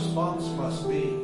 response must be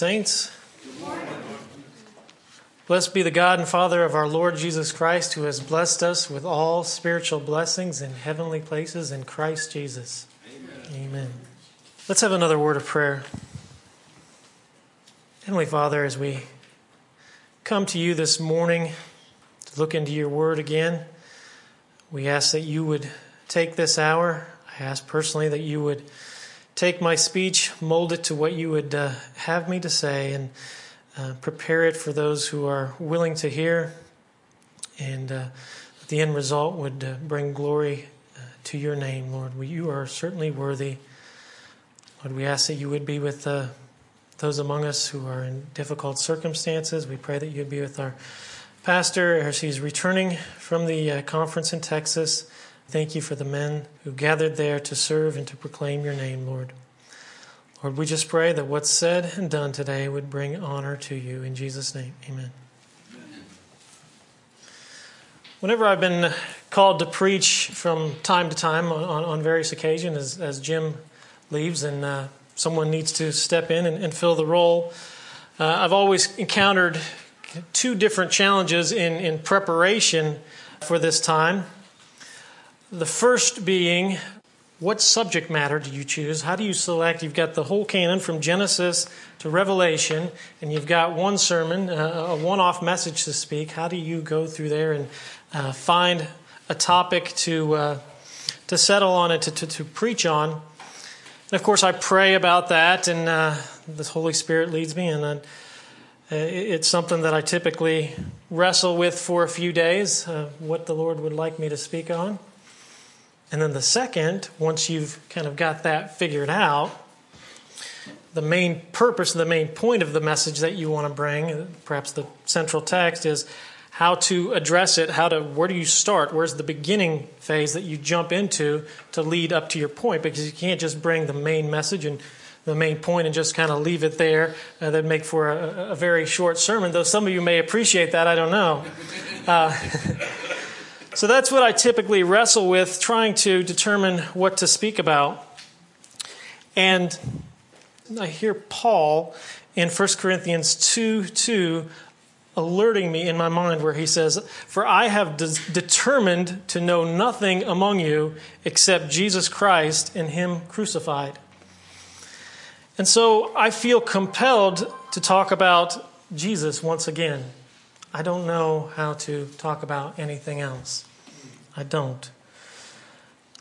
saints. Blessed be the God and Father of our Lord Jesus Christ, who has blessed us with all spiritual blessings in heavenly places in Christ Jesus. Amen. Let's have another word of prayer. Heavenly Father, as we come to you this morning to look into your word again, we ask that you would take this hour. I ask personally that you would take my speech, mold it to what you would uh, have me to say, and uh, prepare it for those who are willing to hear. And uh, the end result would uh, bring glory uh, to your name, Lord. We, you are certainly worthy. Lord, we ask that you would be with uh, those among us who are in difficult circumstances. We pray that you'd be with our pastor as he's returning from the conference in Texas. Thank you for the men who gathered there to serve and to proclaim your name, Lord. Lord, we just pray that what's said and done today would bring honor to you. In Jesus' name, amen. Whenever I've been called to preach from time to time on, on, on various occasions, as, as Jim leaves and uh, someone needs to step in and, and fill the role, uh, I've always encountered two different challenges in, in preparation for this time. The first being, what subject matter do you choose? How do you select? You've got the whole canon from Genesis to Revelation, and you've got one sermon, uh, a one off message to speak. How do you go through there and uh, find a topic to, uh, to settle on and to, to, to preach on. And of course, I pray about that, and uh, the Holy Spirit leads me, and uh, it's something that I typically wrestle with for a few days, uh, what the Lord would like me to speak on. And then the second, once you've kind of got that figured out, the main purpose, the main point of the message that you want to bring, perhaps the central text, is how to address it, how to where do you start? Where's the beginning phase that you jump into to lead up to your point? Because you can't just bring the main message and the main point and just kind of leave it there. Uh, that'd make for a, a, very short sermon, though some of you may appreciate that. I don't know. Uh, so that's what I typically wrestle with, trying to determine what to speak about. And I hear Paul in 1 Corinthians 2 2 alerting me in my mind where he says, For I have de- determined to know nothing among you except Jesus Christ and Him crucified. And so I feel compelled to talk about Jesus once again. I don't know how to talk about anything else. I don't.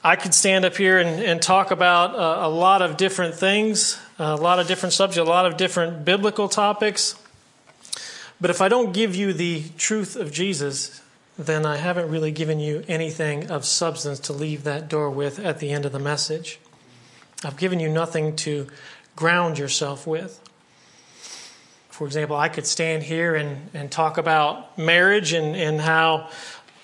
I could stand up here and, and talk about uh, a lot of different things, a lot of different subjects, a lot of different biblical topics. But if I don't give you the truth of Jesus, then I haven't really given you anything of substance to leave that door with at the end of the message. I've given you nothing to ground yourself with. For example, I could stand here and, and talk about marriage and, and how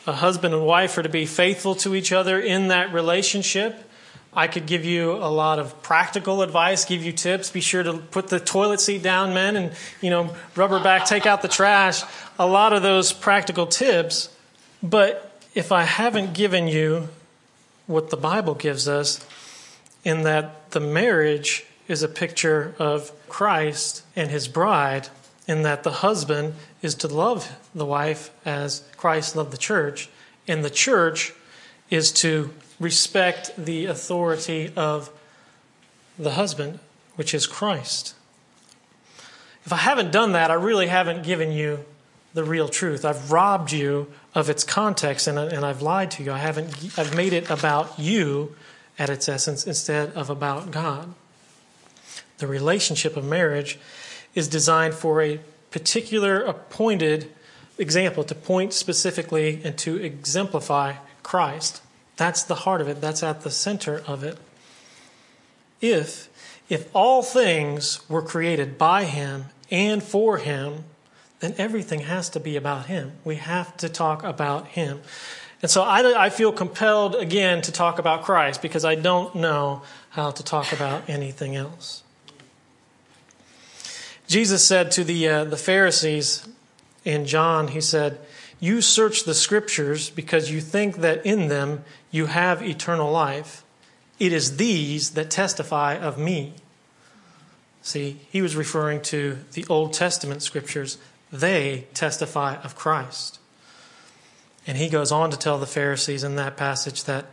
a husband and wife are to be faithful to each other in that relationship. I could give you a lot of practical advice, give you tips. Be sure to put the toilet seat down, men, and you know, rubber back, take out the trash. A lot of those practical tips. But if I haven't given you what the Bible gives us, in that the marriage is a picture of Christ and his bride, in that the husband is to love the wife as Christ loved the church, and the church is to respect the authority of the husband, which is Christ. If I haven't done that, I really haven't given you the real truth. I've robbed you of its context and, and I've lied to you. I haven't, I've made it about you at its essence instead of about God. The relationship of marriage is designed for a particular appointed example to point specifically and to exemplify Christ. That's the heart of it. That's at the center of it. If if all things were created by him and for him, then everything has to be about him. We have to talk about him. And so I, I feel compelled again to talk about Christ because I don't know how to talk about anything else. Jesus said to the, uh, the Pharisees in John, He said, You search the scriptures because you think that in them you have eternal life. It is these that testify of me. See, he was referring to the Old Testament scriptures. They testify of Christ. And he goes on to tell the Pharisees in that passage that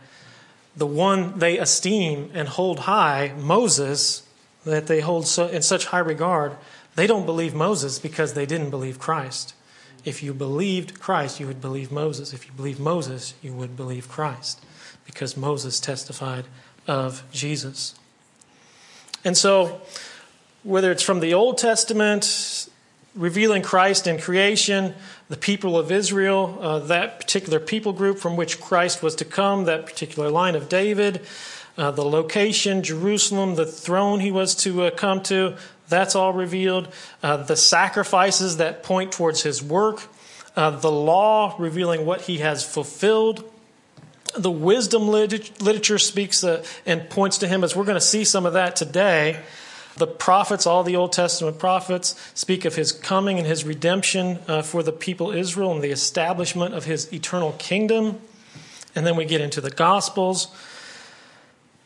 the one they esteem and hold high, Moses, that they hold so, in such high regard, they don't believe Moses because they didn't believe Christ. If you believed Christ, you would believe Moses. If you believed Moses, you would believe Christ because Moses testified of Jesus. And so, whether it's from the Old Testament, revealing Christ in creation, the people of Israel, uh, that particular people group from which Christ was to come, that particular line of David, uh, the location, Jerusalem, the throne he was to uh, come to, that's all revealed. Uh, the sacrifices that point towards his work, uh, the law revealing what he has fulfilled. The wisdom literature speaks uh, and points to him, as we're going to see some of that today. The prophets, all the Old Testament prophets, speak of his coming and his redemption uh, for the people Israel and the establishment of his eternal kingdom. And then we get into the Gospels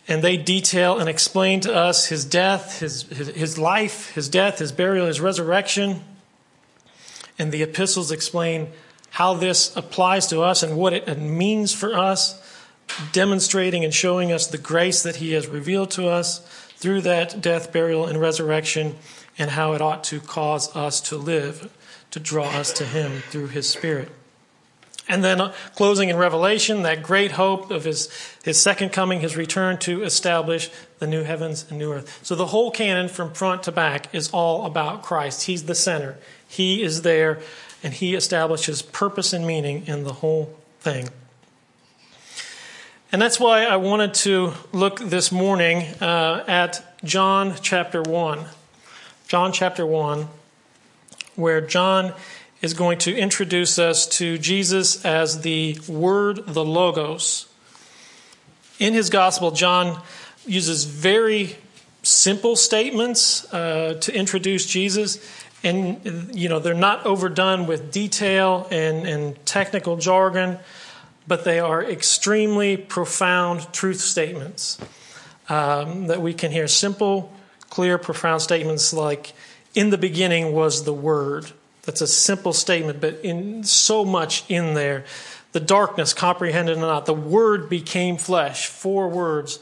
and they detail and explain to us his death, his, his, life, his death, his burial, his resurrection. And the epistles explain how this applies to us and what it means for us, demonstrating and showing us the grace that he has revealed to us through that death, burial, and resurrection, and how it ought to cause us to live, to draw us to him through his Spirit. And then uh, closing in Revelation, that great hope of his, his second coming, his return to establish the new heavens and new earth. So the whole canon from front to back is all about Christ. He's the center. He is there, and he establishes purpose and meaning in the whole thing. And that's why I wanted to look this morning uh, at John chapter 1. John chapter 1, where John is going to introduce us to Jesus as the Word, the Logos. In his gospel, John uses very simple statements uh, to introduce Jesus. And, you know, they're not overdone with detail and, and technical jargon, but they are extremely profound truth statements um, that we can hear. Simple, clear, profound statements like, In the beginning was the Word that's a simple statement, but in so much in there. The darkness comprehended not. The Word became flesh. Four words.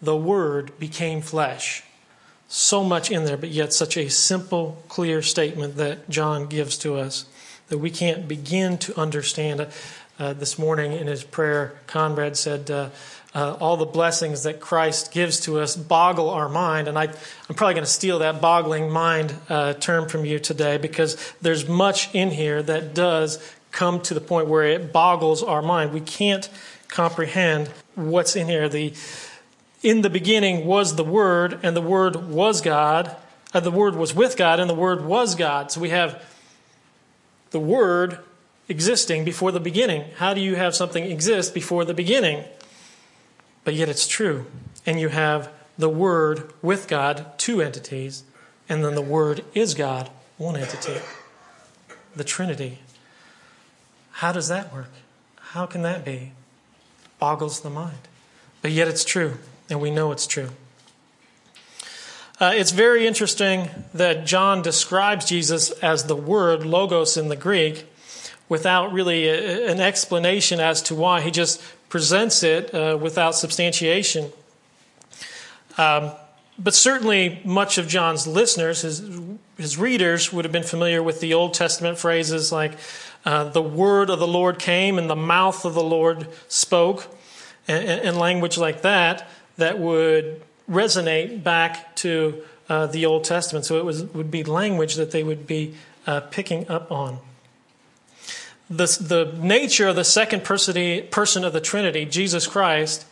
The Word became flesh. So much in there, but yet such a simple, clear statement that John gives to us that we can't begin to understand. Uh, this morning in his prayer, Conrad said, uh, uh, all the blessings that Christ gives to us boggle our mind. And I, am probably going to steal that boggling mind uh, term from you today because there's much in here that does come to the point where it boggles our mind. We can't comprehend what's in here. The, in the beginning was the Word, and the Word was God. Uh, the Word was with God, and the Word was God. So we have the Word existing before the beginning. How do you have something exist before the beginning? But yet it's true. And you have the Word with God, two entities, and then the Word is God, one entity, the Trinity. How does that work? How can that be? Boggles the mind. But yet it's true, and we know it's true. Uh, it's very interesting that John describes Jesus as the word, logos in the Greek, without really a, an explanation as to why. He just presents it uh, without substantiation. Um, but certainly, much of John's listeners, his, his readers, would have been familiar with the Old Testament phrases like, uh, the word of the Lord came and the mouth of the Lord spoke, and, and language like that, that would resonate back to uh, the Old Testament. So it was, would be language that they would be uh, picking up on the, the nature of the second person of the Trinity, Jesus Christ,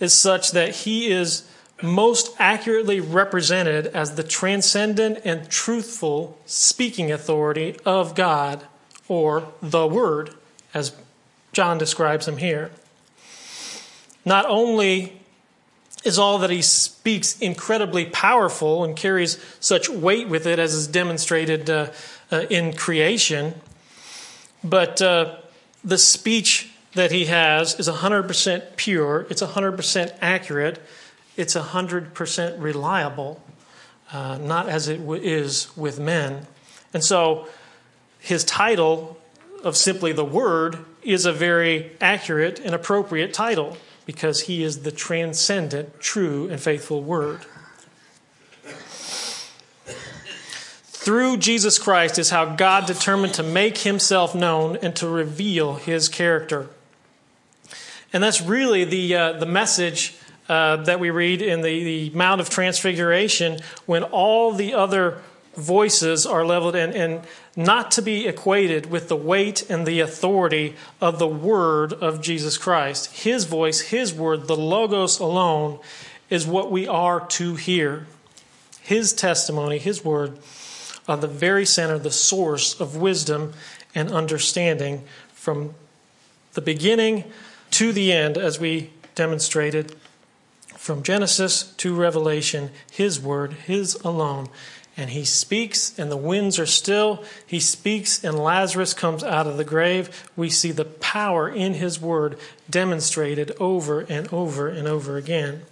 is such that he is most accurately represented as the transcendent and truthful speaking authority of God, or the Word, as John describes him here. Not only is all that he speaks incredibly powerful and carries such weight with it as is demonstrated uh, uh, in creation, but uh, the speech that he has is 100% pure, it's 100% accurate, it's 100% reliable, uh, not as it w- is with men. And so his title of simply the Word is a very accurate and appropriate title because he is the transcendent, true, and faithful Word. Through Jesus Christ is how God determined to make himself known and to reveal his character. And that's really the, uh, the message uh, that we read in the, the Mount of Transfiguration when all the other voices are leveled and, and not to be equated with the weight and the authority of the word of Jesus Christ. His voice, his word, the Logos alone is what we are to hear. His testimony, his word the very center, the source of wisdom and understanding from the beginning to the end, as we demonstrated from Genesis to Revelation, His Word, His alone. And He speaks, and the winds are still. He speaks, and Lazarus comes out of the grave. We see the power in His Word demonstrated over and over and over again.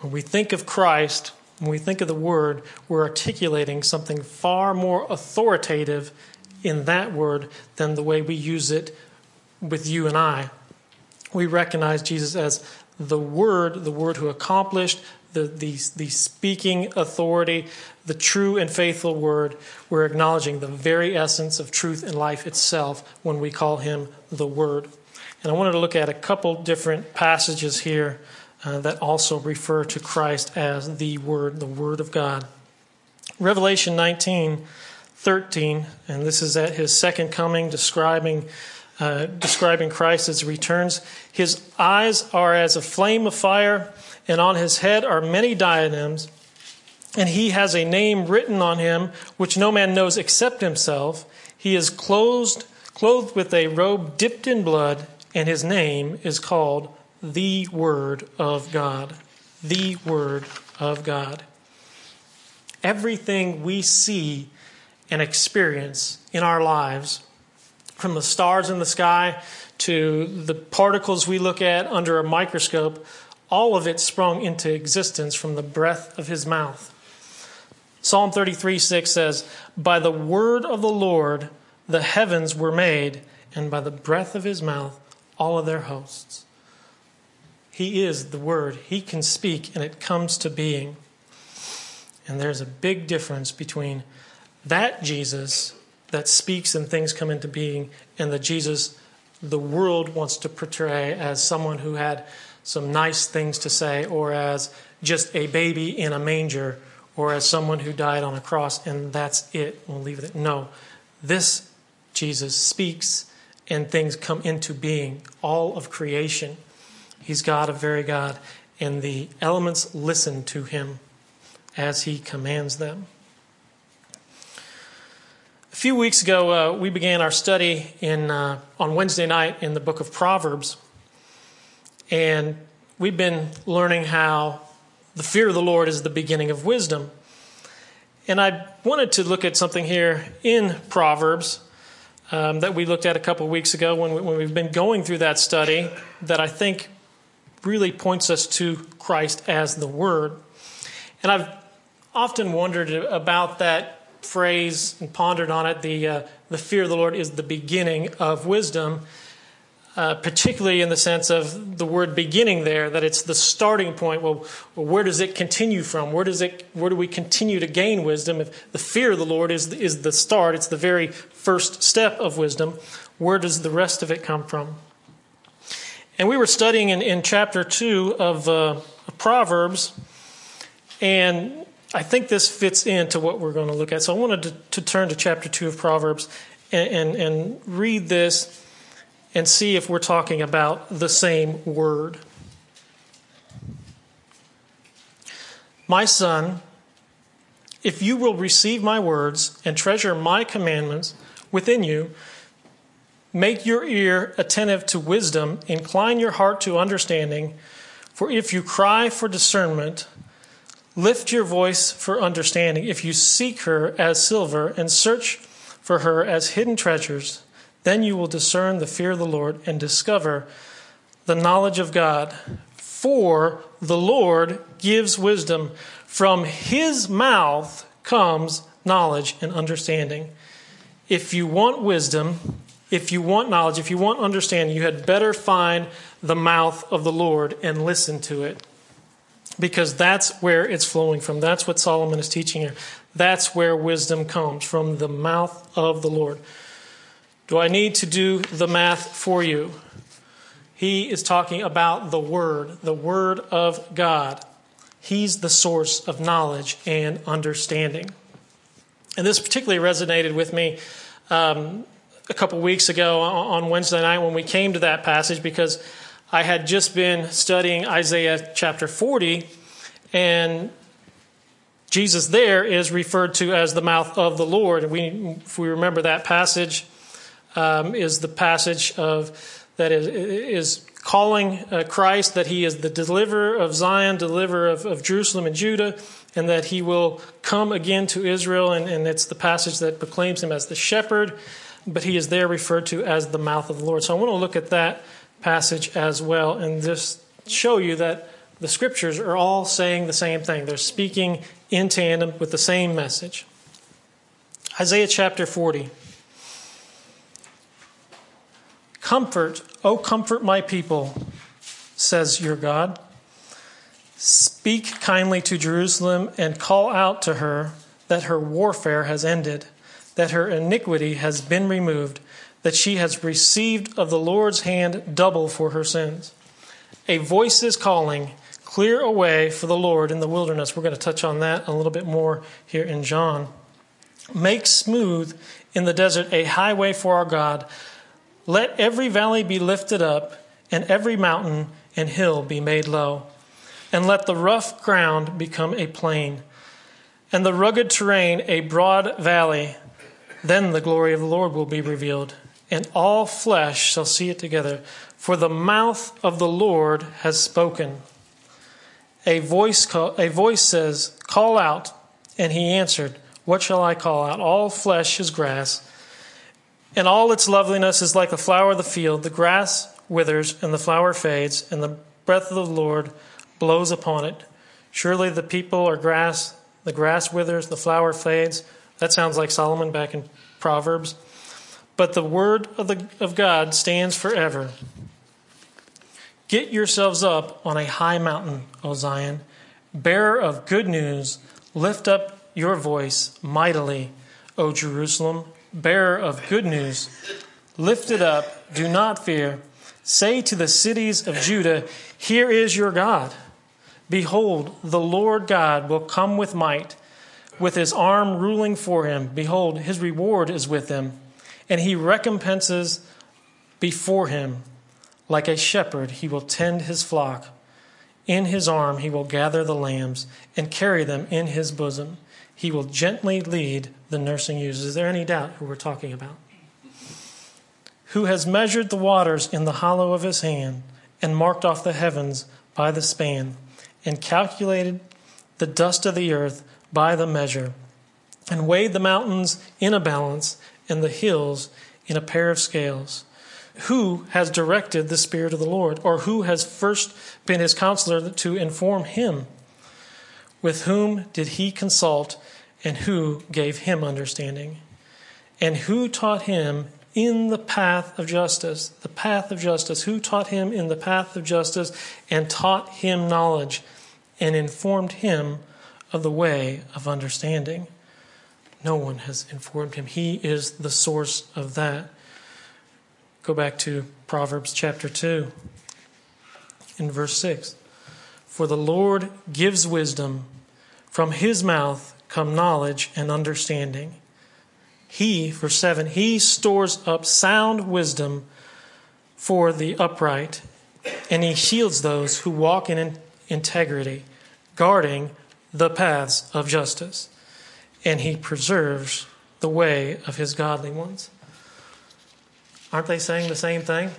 When we think of Christ, when we think of the word, we're articulating something far more authoritative in that word than the way we use it with you and I. We recognize Jesus as the Word, the Word who accomplished the, the, the speaking authority, the true and faithful word. We're acknowledging the very essence of truth and life itself when we call him the Word. And I wanted to look at a couple different passages here uh, that also refer to Christ as the Word, the Word of God. Revelation 19, 13, and this is at his second coming, describing, uh, describing Christ as he returns. His eyes are as a flame of fire, and on his head are many diadems, and he has a name written on him which no man knows except himself. He is clothed, clothed with a robe dipped in blood, and his name is called the Word of God. The Word of God. Everything we see and experience in our lives, from the stars in the sky to the particles we look at under a microscope, all of it sprung into existence from the breath of his mouth. Psalm 33 6 says, By the word of the Lord the heavens were made, and by the breath of his mouth all of their hosts. He is the Word. He can speak and it comes to being. And there's a big difference between that Jesus that speaks and things come into being and the Jesus the world wants to portray as someone who had some nice things to say or as just a baby in a manger or as someone who died on a cross and that's it. We'll leave it. No. This Jesus speaks and things come into being. All of creation He's God, a very God, and the elements listen to him as he commands them. A few weeks ago, uh, we began our study in, uh, on Wednesday night in the book of Proverbs. And we've been learning how the fear of the Lord is the beginning of wisdom. And I wanted to look at something here in Proverbs um, that we looked at a couple of weeks ago when, we, when we've been going through that study that I think really points us to Christ as the Word. And I've often wondered about that phrase and pondered on it. The, uh, the fear of the Lord is the beginning of wisdom, uh, particularly in the sense of the word beginning there, that it's the starting point. Well, well, where does it continue from? Where, does it, where do we continue to gain wisdom? If the fear of the Lord is, is the start, it's the very first step of wisdom, where does the rest of it come from? And we were studying in, in chapter 2 of, uh, Proverbs, and I think this fits into what we're going to look at. So I wanted to, to turn to chapter 2 of Proverbs and, and, and read this and see if we're talking about the same word. My son, if you will receive my words and treasure my commandments within you, Make your ear attentive to wisdom, incline your heart to understanding. For if you cry for discernment, lift your voice for understanding. If you seek her as silver and search for her as hidden treasures, then you will discern the fear of the Lord and discover the knowledge of God. For the Lord gives wisdom. From his mouth comes knowledge and understanding. If you want wisdom, if you want knowledge, if you want understanding, you had better find the mouth of the Lord and listen to it. Because that's where it's flowing from. That's what Solomon is teaching here. That's where wisdom comes from the mouth of the Lord. Do I need to do the math for you? He is talking about the Word, the Word of God. He's the source of knowledge and understanding. And this particularly resonated with me um, a couple weeks ago on Wednesday night when we came to that passage because I had just been studying Isaiah chapter 40, and Jesus there is referred to as the mouth of the Lord. And we, if we remember that passage, um, is the passage of that is, is calling uh, Christ that he is the deliverer of Zion, deliverer of, of, Jerusalem and Judah, and that he will come again to Israel. And, and it's the passage that proclaims him as the shepherd but he is there referred to as the mouth of the Lord. So I want to look at that passage as well and just show you that the scriptures are all saying the same thing. They're speaking in tandem with the same message. Isaiah chapter 40. Comfort, oh, comfort my people, says your God. Speak kindly to Jerusalem and call out to her that her warfare has ended, that her iniquity has been removed, that she has received of the Lord's hand double for her sins. A voice is calling, Clear a way for the Lord in the wilderness. We're going to touch on that a little bit more here in John. Make smooth in the desert a highway for our God. Let every valley be lifted up, and every mountain and hill be made low. And let the rough ground become a plain, and the rugged terrain a broad valley. Then the glory of the Lord will be revealed, and all flesh shall see it together. For the mouth of the Lord has spoken a voice, call, a voice says, Call out. And he answered, What shall I call out? All flesh is grass, and all its loveliness is like the flower of the field. The grass withers, and the flower fades, and the breath of the Lord blows upon it. Surely the people are grass, the grass withers, the flower fades. That sounds like Solomon back in Proverbs. But the word of, the, of God stands forever. Get yourselves up on a high mountain, O Zion, bearer of good news. Lift up your voice mightily, O Jerusalem, bearer of good news. Lift it up, do not fear. Say to the cities of Judah, Here is your God. Behold, the Lord God will come with might, with his arm ruling for him. Behold, his reward is with him, and he recompenses before him. Like a shepherd, he will tend his flock. In his arm, he will gather the lambs and carry them in his bosom. He will gently lead the nursing ewes. Is there any doubt who we're talking about? Who has measured the waters in the hollow of his hand and marked off the heavens by the span and calculated the dust of the earth by the measure and weighed the mountains in a balance and the hills in a pair of scales who has directed the Spirit of the Lord, or who has first been his counselor to inform him? With whom did he consult, and who gave him understanding? And who taught him in the path of justice? The path of justice. Who taught him in the path of justice and taught him knowledge and informed him of the way of understanding? No one has informed him. He is the source of that. Go back to Proverbs chapter 2 in verse 6. For the Lord gives wisdom, from his mouth come knowledge and understanding. He, verse 7, he stores up sound wisdom for the upright, and he shields those who walk in integrity, guarding the paths of justice, and he preserves the way of his godly ones. Aren't they saying the same thing?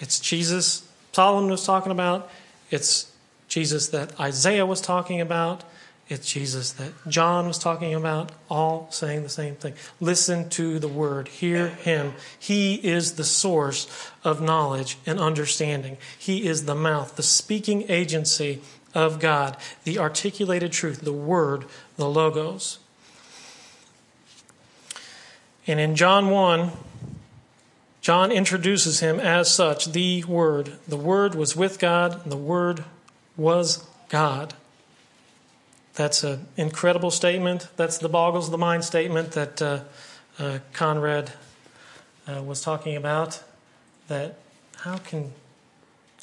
It's Jesus Solomon was talking about. It's Jesus that Isaiah was talking about. It's Jesus that John was talking about, all saying the same thing. Listen to the word, hear him. He is the source of knowledge and understanding. He is the mouth, the speaking agency of God, the articulated truth, the word, the logos. And in John 1, John introduces him as such, the Word. The Word was with God, and the Word was God. That's an incredible statement. That's the boggles the mind statement that uh, uh, Conrad uh, was talking about. That how can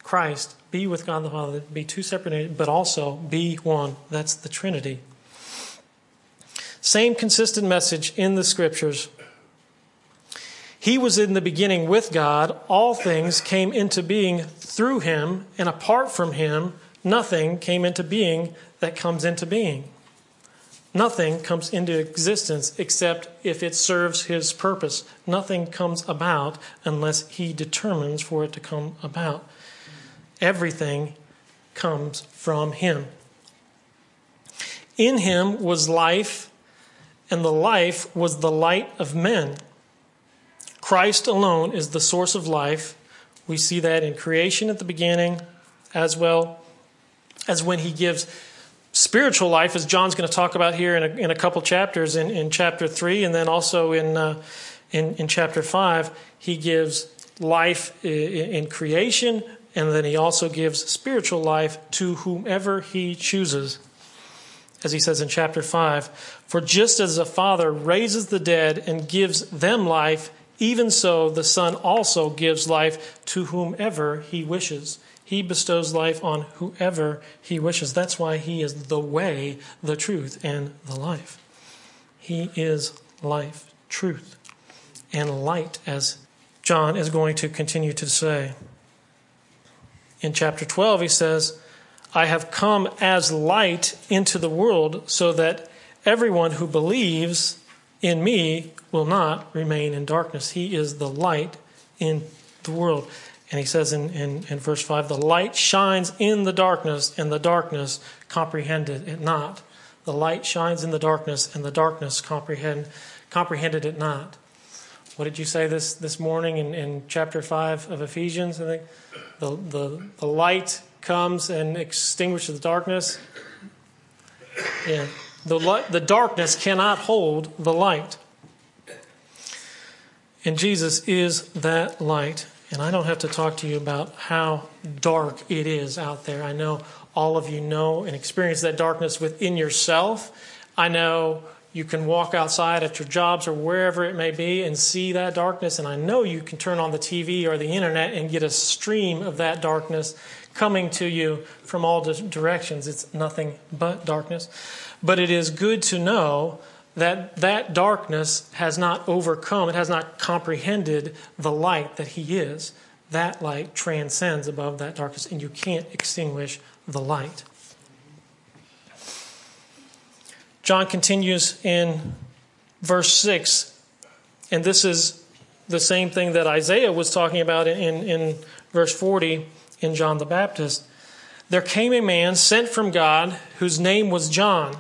Christ be with God the Father, be two separate, but also be one? That's the Trinity. Same consistent message in the Scriptures. He was in the beginning with God. All things came into being through him, and apart from him, nothing came into being that comes into being. Nothing comes into existence except if it serves his purpose. Nothing comes about unless he determines for it to come about. Everything comes from him. In him was life, and the life was the light of men. Christ alone is the source of life. We see that in creation at the beginning, as well as when he gives spiritual life, as John's going to talk about here in a, in a couple chapters, in, in chapter 3, and then also in, uh, in, in chapter 5. He gives life in, in creation and then he also gives spiritual life to whomever he chooses. As he says in chapter 5 For just as the Father raises the dead and gives them life, even so the Son also gives life to whomever he wishes. He bestows life on whoever he wishes. That's why he is the way, the truth, and the life. He is life, truth, and light, as John is going to continue to say. In chapter 12, he says, I have come as light into the world so that everyone who believes in me will not remain in darkness. He is the light in the world. And he says in, in, in, verse 5 the light shines in the darkness, and the darkness comprehended it not. The light shines in the darkness, and the darkness comprehend, comprehended it not. What did you say this, this morning in, in chapter 5 of Ephesians? I think the, the, the light comes and extinguishes the darkness. Yeah. The, light, the darkness cannot hold the light. And Jesus is that light. And I don't have to talk to you about how dark it is out there. I know all of you know and experience that darkness within yourself. I know you can walk outside at your jobs or wherever it may be and see that darkness. And I know you can turn on the TV or the internet and get a stream of that darkness coming to you from all directions. It's nothing but darkness. But it is good to know that that darkness has not overcome, it has not comprehended the light that He is. That light transcends above that darkness, and you can't extinguish the light. John continues in verse 6, and this is the same thing that Isaiah was talking about in, in verse 40 in John the Baptist. There came a man sent from God whose name was John.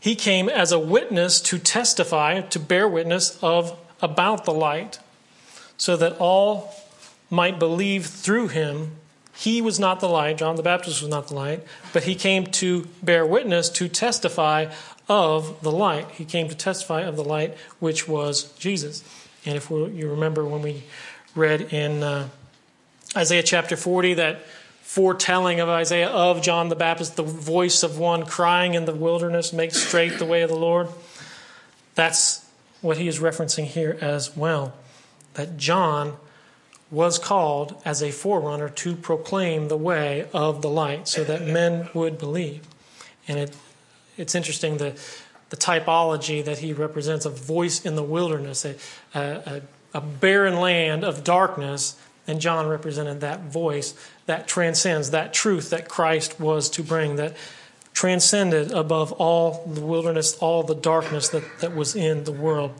He came as a witness to testify, to bear witness of about the light, so that all might believe through him. He was not the light, John the Baptist was not the light, but he came to bear witness, to testify of the light. He came to testify of the light, which was Jesus. And if you remember when we read in uh, Isaiah chapter 40 that foretelling of Isaiah of John the Baptist, the voice of one crying in the wilderness, make straight the way of the Lord. That's what he is referencing here as well. That John was called as a forerunner to proclaim the way of the light so that men would believe. And it, it's interesting the, the typology that he represents a voice in the wilderness, a, a, a barren land of darkness and John represented that voice that transcends, that truth that Christ was to bring, that transcended above all the wilderness, all the darkness that, that was in the world.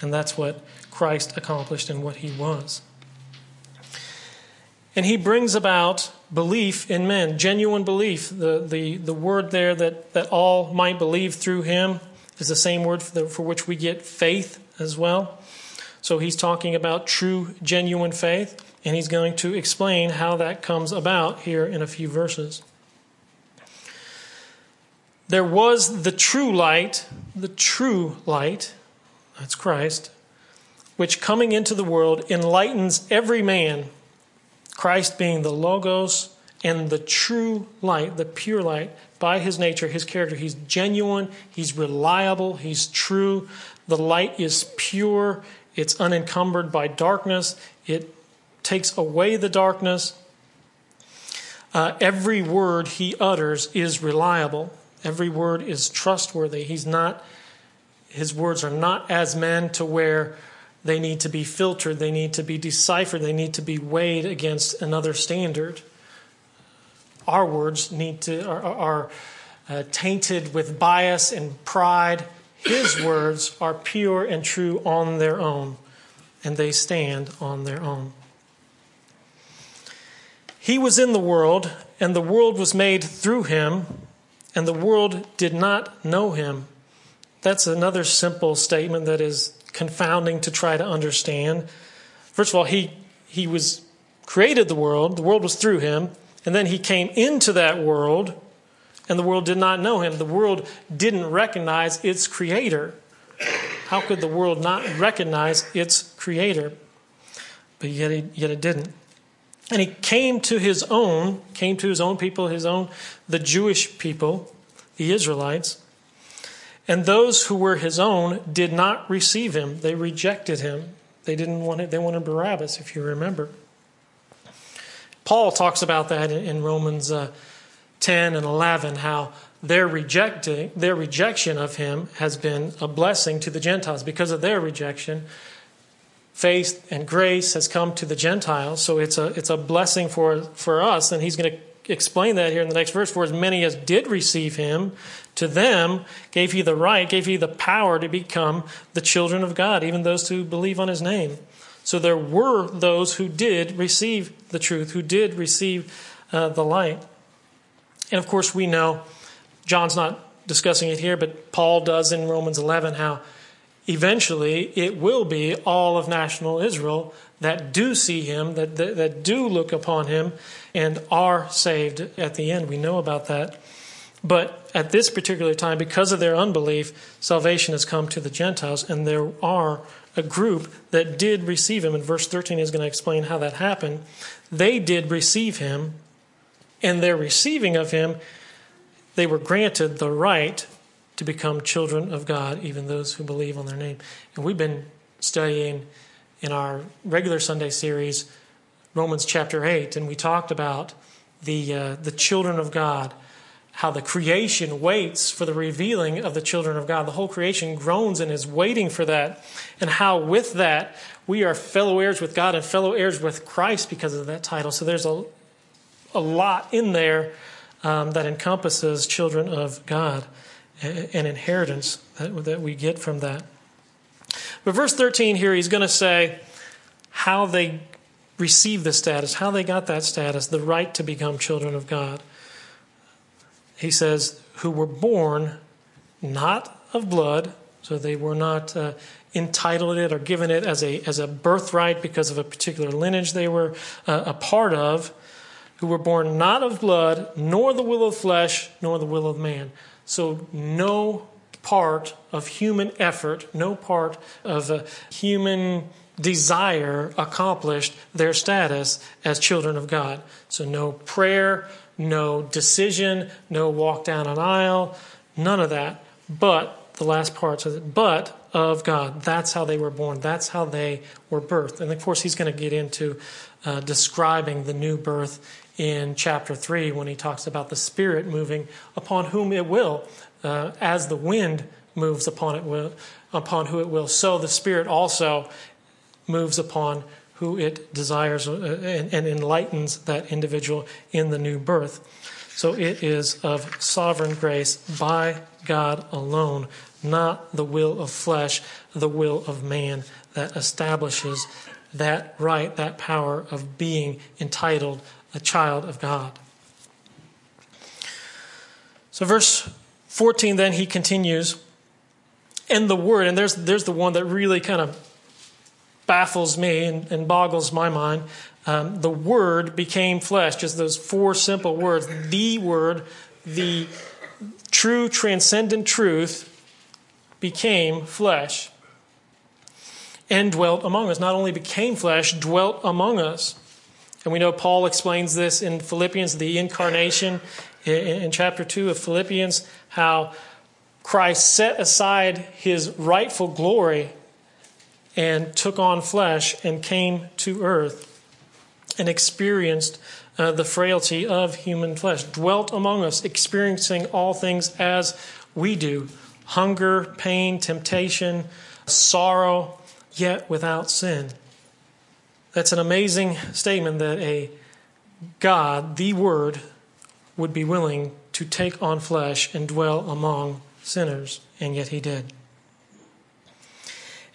And that's what Christ accomplished and what he was. And he brings about belief in men, genuine belief. The, the, the word there that, that all might believe through him is the same word for, the, for which we get faith as well. So he's talking about true, genuine faith. And he's going to explain how that comes about here in a few verses. There was the true light, the true light, that's Christ, which coming into the world enlightens every man. Christ being the Logos and the true light, the pure light, by his nature, his character. He's genuine, he's reliable, he's true. The light is pure, it's unencumbered by darkness, it takes away the darkness. Uh, every word he utters is reliable. Every word is trustworthy. He's not, his words are not as men to where they need to be filtered, they need to be deciphered, they need to be weighed against another standard. Our words need to are, are uh, tainted with bias and pride. His words are pure and true on their own, and they stand on their own. He was in the world, and the world was made through him, and the world did not know him. That's another simple statement that is confounding to try to understand. First of all, he, he was created the world, the world was through him, and then he came into that world, and the world did not know him. The world didn't recognize its creator. How could the world not recognize its creator? But yet it, yet it didn't. And he came to his own, came to his own people, his own, the Jewish people, the Israelites. And those who were his own did not receive him. They rejected him. They didn't want it. They wanted Barabbas, if you remember. Paul talks about that in Romans uh, 10 and 11, how their rejecting their rejection of him has been a blessing to the Gentiles because of their rejection. Faith and grace has come to the Gentiles, so it's a it's a blessing for for us, and he's going to explain that here in the next verse. For as many as did receive him, to them gave he the right, gave he the power to become the children of God, even those who believe on his name. So there were those who did receive the truth, who did receive uh, the light. And of course, we know, John's not discussing it here, but Paul does in Romans 11 how eventually it will be all of national Israel that do see him, that, that, that do look upon him, and are saved at the end. We know about that. But at this particular time, because of their unbelief, salvation has come to the Gentiles, and there are a group that did receive him. And verse 13 is going to explain how that happened. They did receive him, and their receiving of him, they were granted the right to become children of God, even those who believe on their name. And we've been studying in our regular Sunday series Romans chapter 8, and we talked about the, uh, the children of God, how the creation waits for the revealing of the children of God. The whole creation groans and is waiting for that, and how with that we are fellow heirs with God and fellow heirs with Christ because of that title. So there's a, a lot in there um, that encompasses children of God, and inheritance that, that we get from that. But verse 13 here, he's going to say how they received the status, how they got that status, the right to become children of God. He says, who were born not of blood, so they were not uh, entitled it or given it as a, as a birthright because of a particular lineage they were uh, a part of, who were born not of blood, nor the will of flesh, nor the will of man. So no part of human effort, no part of a human desire accomplished their status as children of God. So no prayer, no decision, no walk down an aisle, none of that. But the last part but of God. That's how they were born. That's how they were birthed. And of course, he's going to get into uh, describing the new birth in chapter 3 when he talks about the Spirit moving upon whom it will, uh, as the wind moves upon it will, upon who it will. So the Spirit also moves upon who it desires uh, and, and enlightens that individual in the new birth. So it is of sovereign grace by God alone, not the will of flesh, the will of man, that establishes that right, that power of being entitled a child of God. So, verse 14, then he continues, and the word, and there's, there's the one that really kind of baffles me and, and boggles my mind. Um, the Word became flesh, just those four simple words. The Word, the true transcendent truth, became flesh and dwelt among us. Not only became flesh, dwelt among us. And we know Paul explains this in Philippians, the incarnation in, in chapter 2 of Philippians, how Christ set aside his rightful glory and took on flesh and came to earth and experienced uh, the frailty of human flesh, dwelt among us, experiencing all things as we do hunger, pain, temptation, sorrow, yet without sin. That's an amazing statement that a God, the Word, would be willing to take on flesh and dwell among sinners, and yet He did.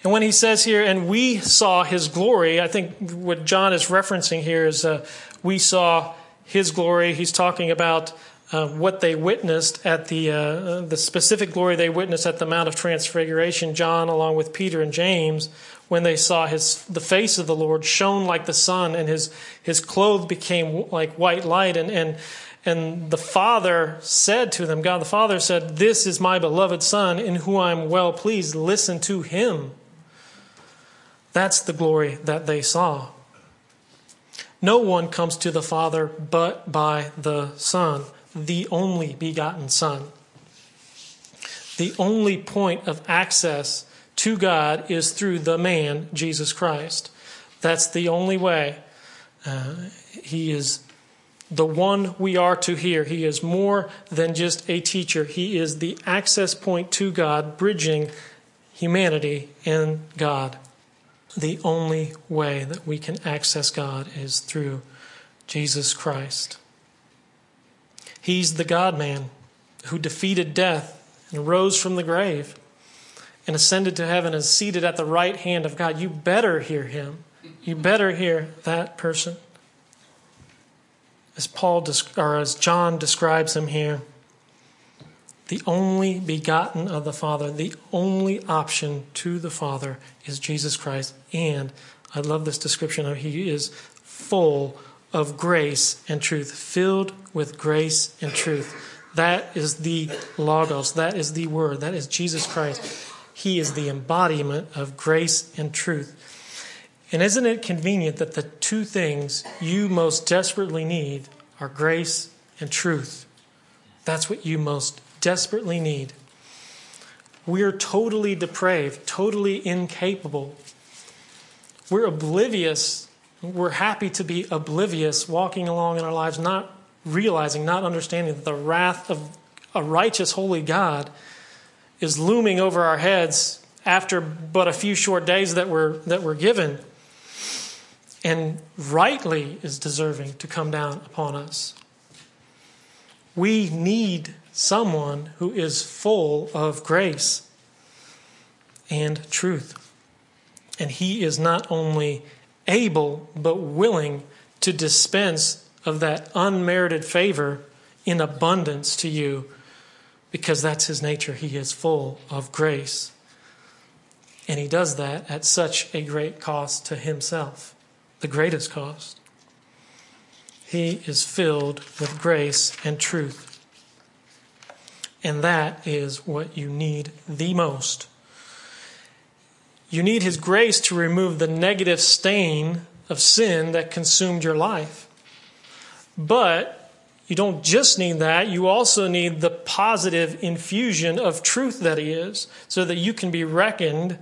And when he says here, and we saw his glory, I think what John is referencing here is uh, we saw his glory. He's talking about uh, what they witnessed at the, uh, the specific glory they witnessed at the Mount of Transfiguration. John, along with Peter and James, when they saw his, the face of the Lord shone like the sun, and his, his clothes became like white light. And, and, and the Father said to them, God the Father said, This is my beloved Son, in whom I am well pleased. Listen to him. That's the glory that they saw. No one comes to the Father but by the Son, the only begotten Son. The only point of access to God is through the man, Jesus Christ. That's the only way. Uh, he is the one we are to hear. He is more than just a teacher, He is the access point to God, bridging humanity and God. The only way that we can access God is through Jesus Christ. He's the God man who defeated death and rose from the grave and ascended to heaven and seated at the right hand of God. You better hear him. You better hear that person. As Paul or as John describes him here, the only begotten of the Father, the only option to the Father is Jesus Christ. And I love this description of he is full of grace and truth, filled with grace and truth. That is the Logos, that is the Word, that is Jesus Christ. He is the embodiment of grace and truth. And isn't it convenient that the two things you most desperately need are grace and truth? That's what you most desperately need. We're totally depraved, totally incapable. We're oblivious. We're happy to be oblivious, walking along in our lives, not realizing, not understanding that the wrath of a righteous, holy God is looming over our heads after but a few short days that were, that were given, and rightly is deserving to come down upon us. We need someone who is full of grace and truth. And he is not only able, but willing to dispense of that unmerited favor in abundance to you because that's his nature. He is full of grace. And he does that at such a great cost to himself, the greatest cost. He is filled with grace and truth. And that is what you need the most. You need his grace to remove the negative stain of sin that consumed your life. But you don't just need that, you also need the positive infusion of truth that He is, so that you can be reckoned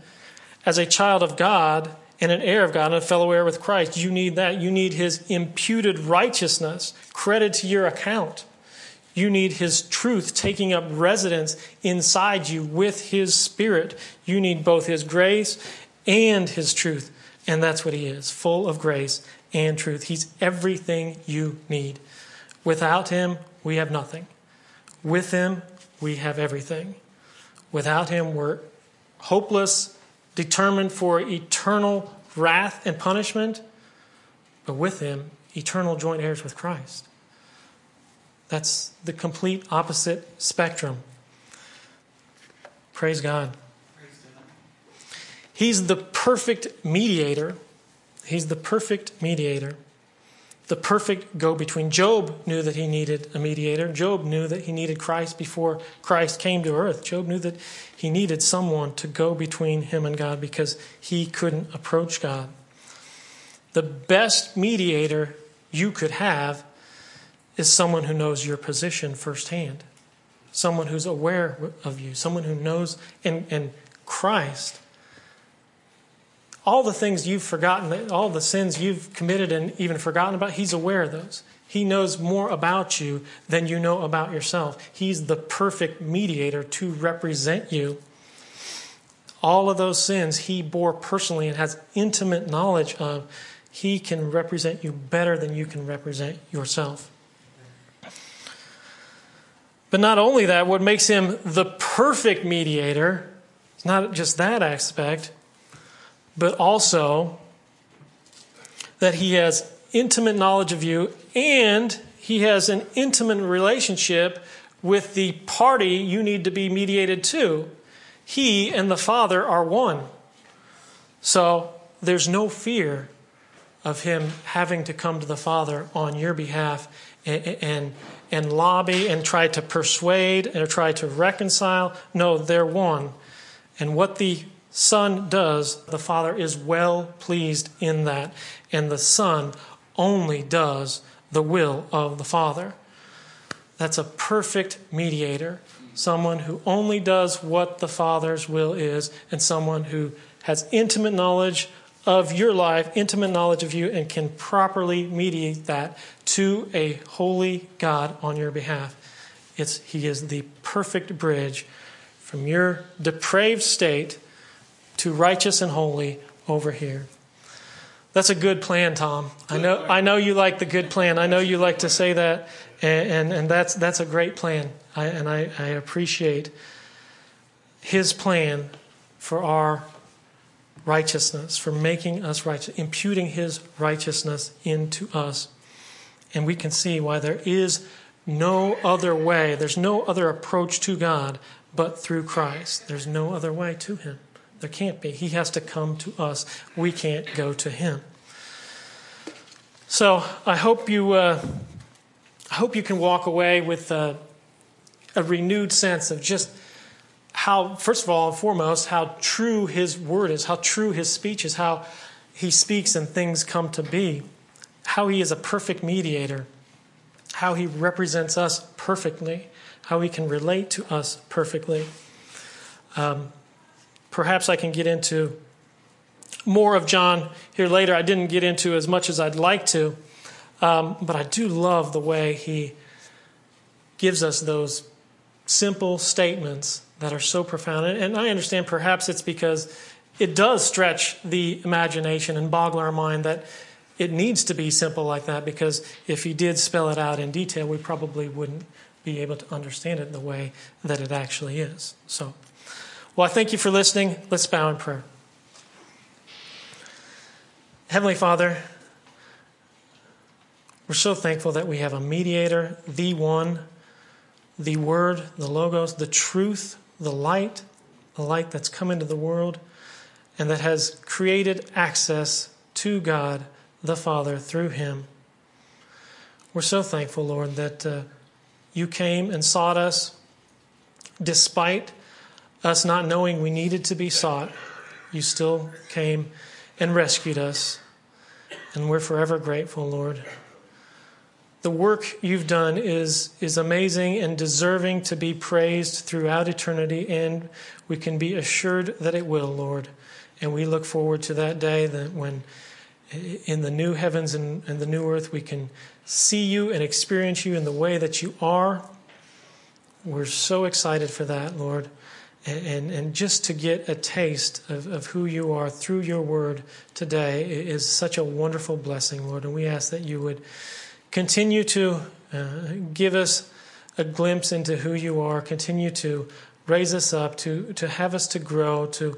as a child of God and an heir of God and a fellow heir with Christ. You need that. You need His imputed righteousness credit to your account. You need His truth taking up residence inside you with His Spirit. You need both His grace and His truth. And that's what He is full of grace and truth. He's everything you need. Without him, we have nothing. With him, we have everything. Without him, we're hopeless, determined for eternal wrath and punishment. But with him, eternal joint heirs with Christ. That's the complete opposite spectrum. Praise God. He's the perfect mediator. He's the perfect mediator the perfect go between. Job knew that he needed a mediator. Job knew that he needed Christ before Christ came to earth. Job knew that he needed someone to go between him and God because he couldn't approach God. The best mediator you could have is someone who knows your position firsthand, someone who's aware of you, someone who knows, and, and Christ all the things you've forgotten, all the sins you've committed and even forgotten about, He's aware of those. He knows more about you than you know about yourself. He's the perfect mediator to represent you. All of those sins He bore personally and has intimate knowledge of. He can represent you better than you can represent yourself. But not only that, what makes him the perfect mediator is not just that aspect, but also that he has intimate knowledge of you and he has an intimate relationship with the party you need to be mediated to. He and the Father are one. So there's no fear of him having to come to the Father on your behalf and, and, and lobby and try to persuade and try to reconcile. No, they're one. And what the Son does, the Father is well pleased in that. And the Son only does the will of the Father. That's a perfect mediator, someone who only does what the Father's will is, and someone who has intimate knowledge of your life, intimate knowledge of you, and can properly mediate that to a holy God on your behalf. It's, he is the perfect bridge from your depraved state to righteous and holy over here. That's a good plan, Tom. I know, I know you like the good plan. I know you like to say that, and, and, and that's, that's a great plan. I, and I, I appreciate his plan for our righteousness, for making us righteous, imputing his righteousness into us. And we can see why there is no other way, there's no other approach to God but through Christ. There's no other way to him. There can't be. He has to come to us. We can't go to him. So I hope you, uh, I hope you can walk away with uh, a renewed sense of just how, first of all and foremost, how true his word is, how true his speech is, how he speaks and things come to be, how he is a perfect mediator, how he represents us perfectly, how he can relate to us perfectly. Um, perhaps I can get into more of John here later. I didn't get into as much as I'd like to, um, but I do love the way he gives us those simple statements that are so profound. And I understand perhaps it's because it does stretch the imagination and boggle our mind that it needs to be simple like that because if he did spell it out in detail, we probably wouldn't be able to understand it the way that it actually is. So. Well, I thank you for listening. Let's bow in prayer. Heavenly Father, we're so thankful that we have a mediator, the one, the Word, the Logos, the truth, the light, the light that's come into the world, and that has created access to God the Father through Him. We're so thankful, Lord, that uh, you came and sought us despite us not knowing we needed to be sought, you still came and rescued us. And we're forever grateful, Lord. The work you've done is, is amazing and deserving to be praised throughout eternity, and we can be assured that it will, Lord. And we look forward to that day that when in the new heavens and, and the new earth we can see you and experience you in the way that you are. We're so excited for that, Lord and, and just to get a taste of, of who you are through your word today is such a wonderful blessing, Lord. And we ask that you would continue to uh, give us a glimpse into who you are, continue to raise us up, to, to have us to grow, to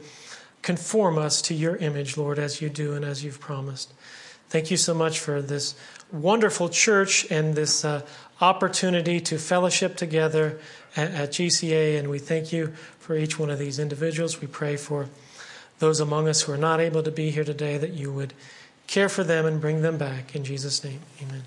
conform us to your image, Lord, as you do and as you've promised. Thank you so much for this wonderful church and this uh, opportunity to fellowship together at, at GCA. And we thank you for each one of these individuals. We pray for those among us who are not able to be here today that you would care for them and bring them back. In Jesus' name, amen.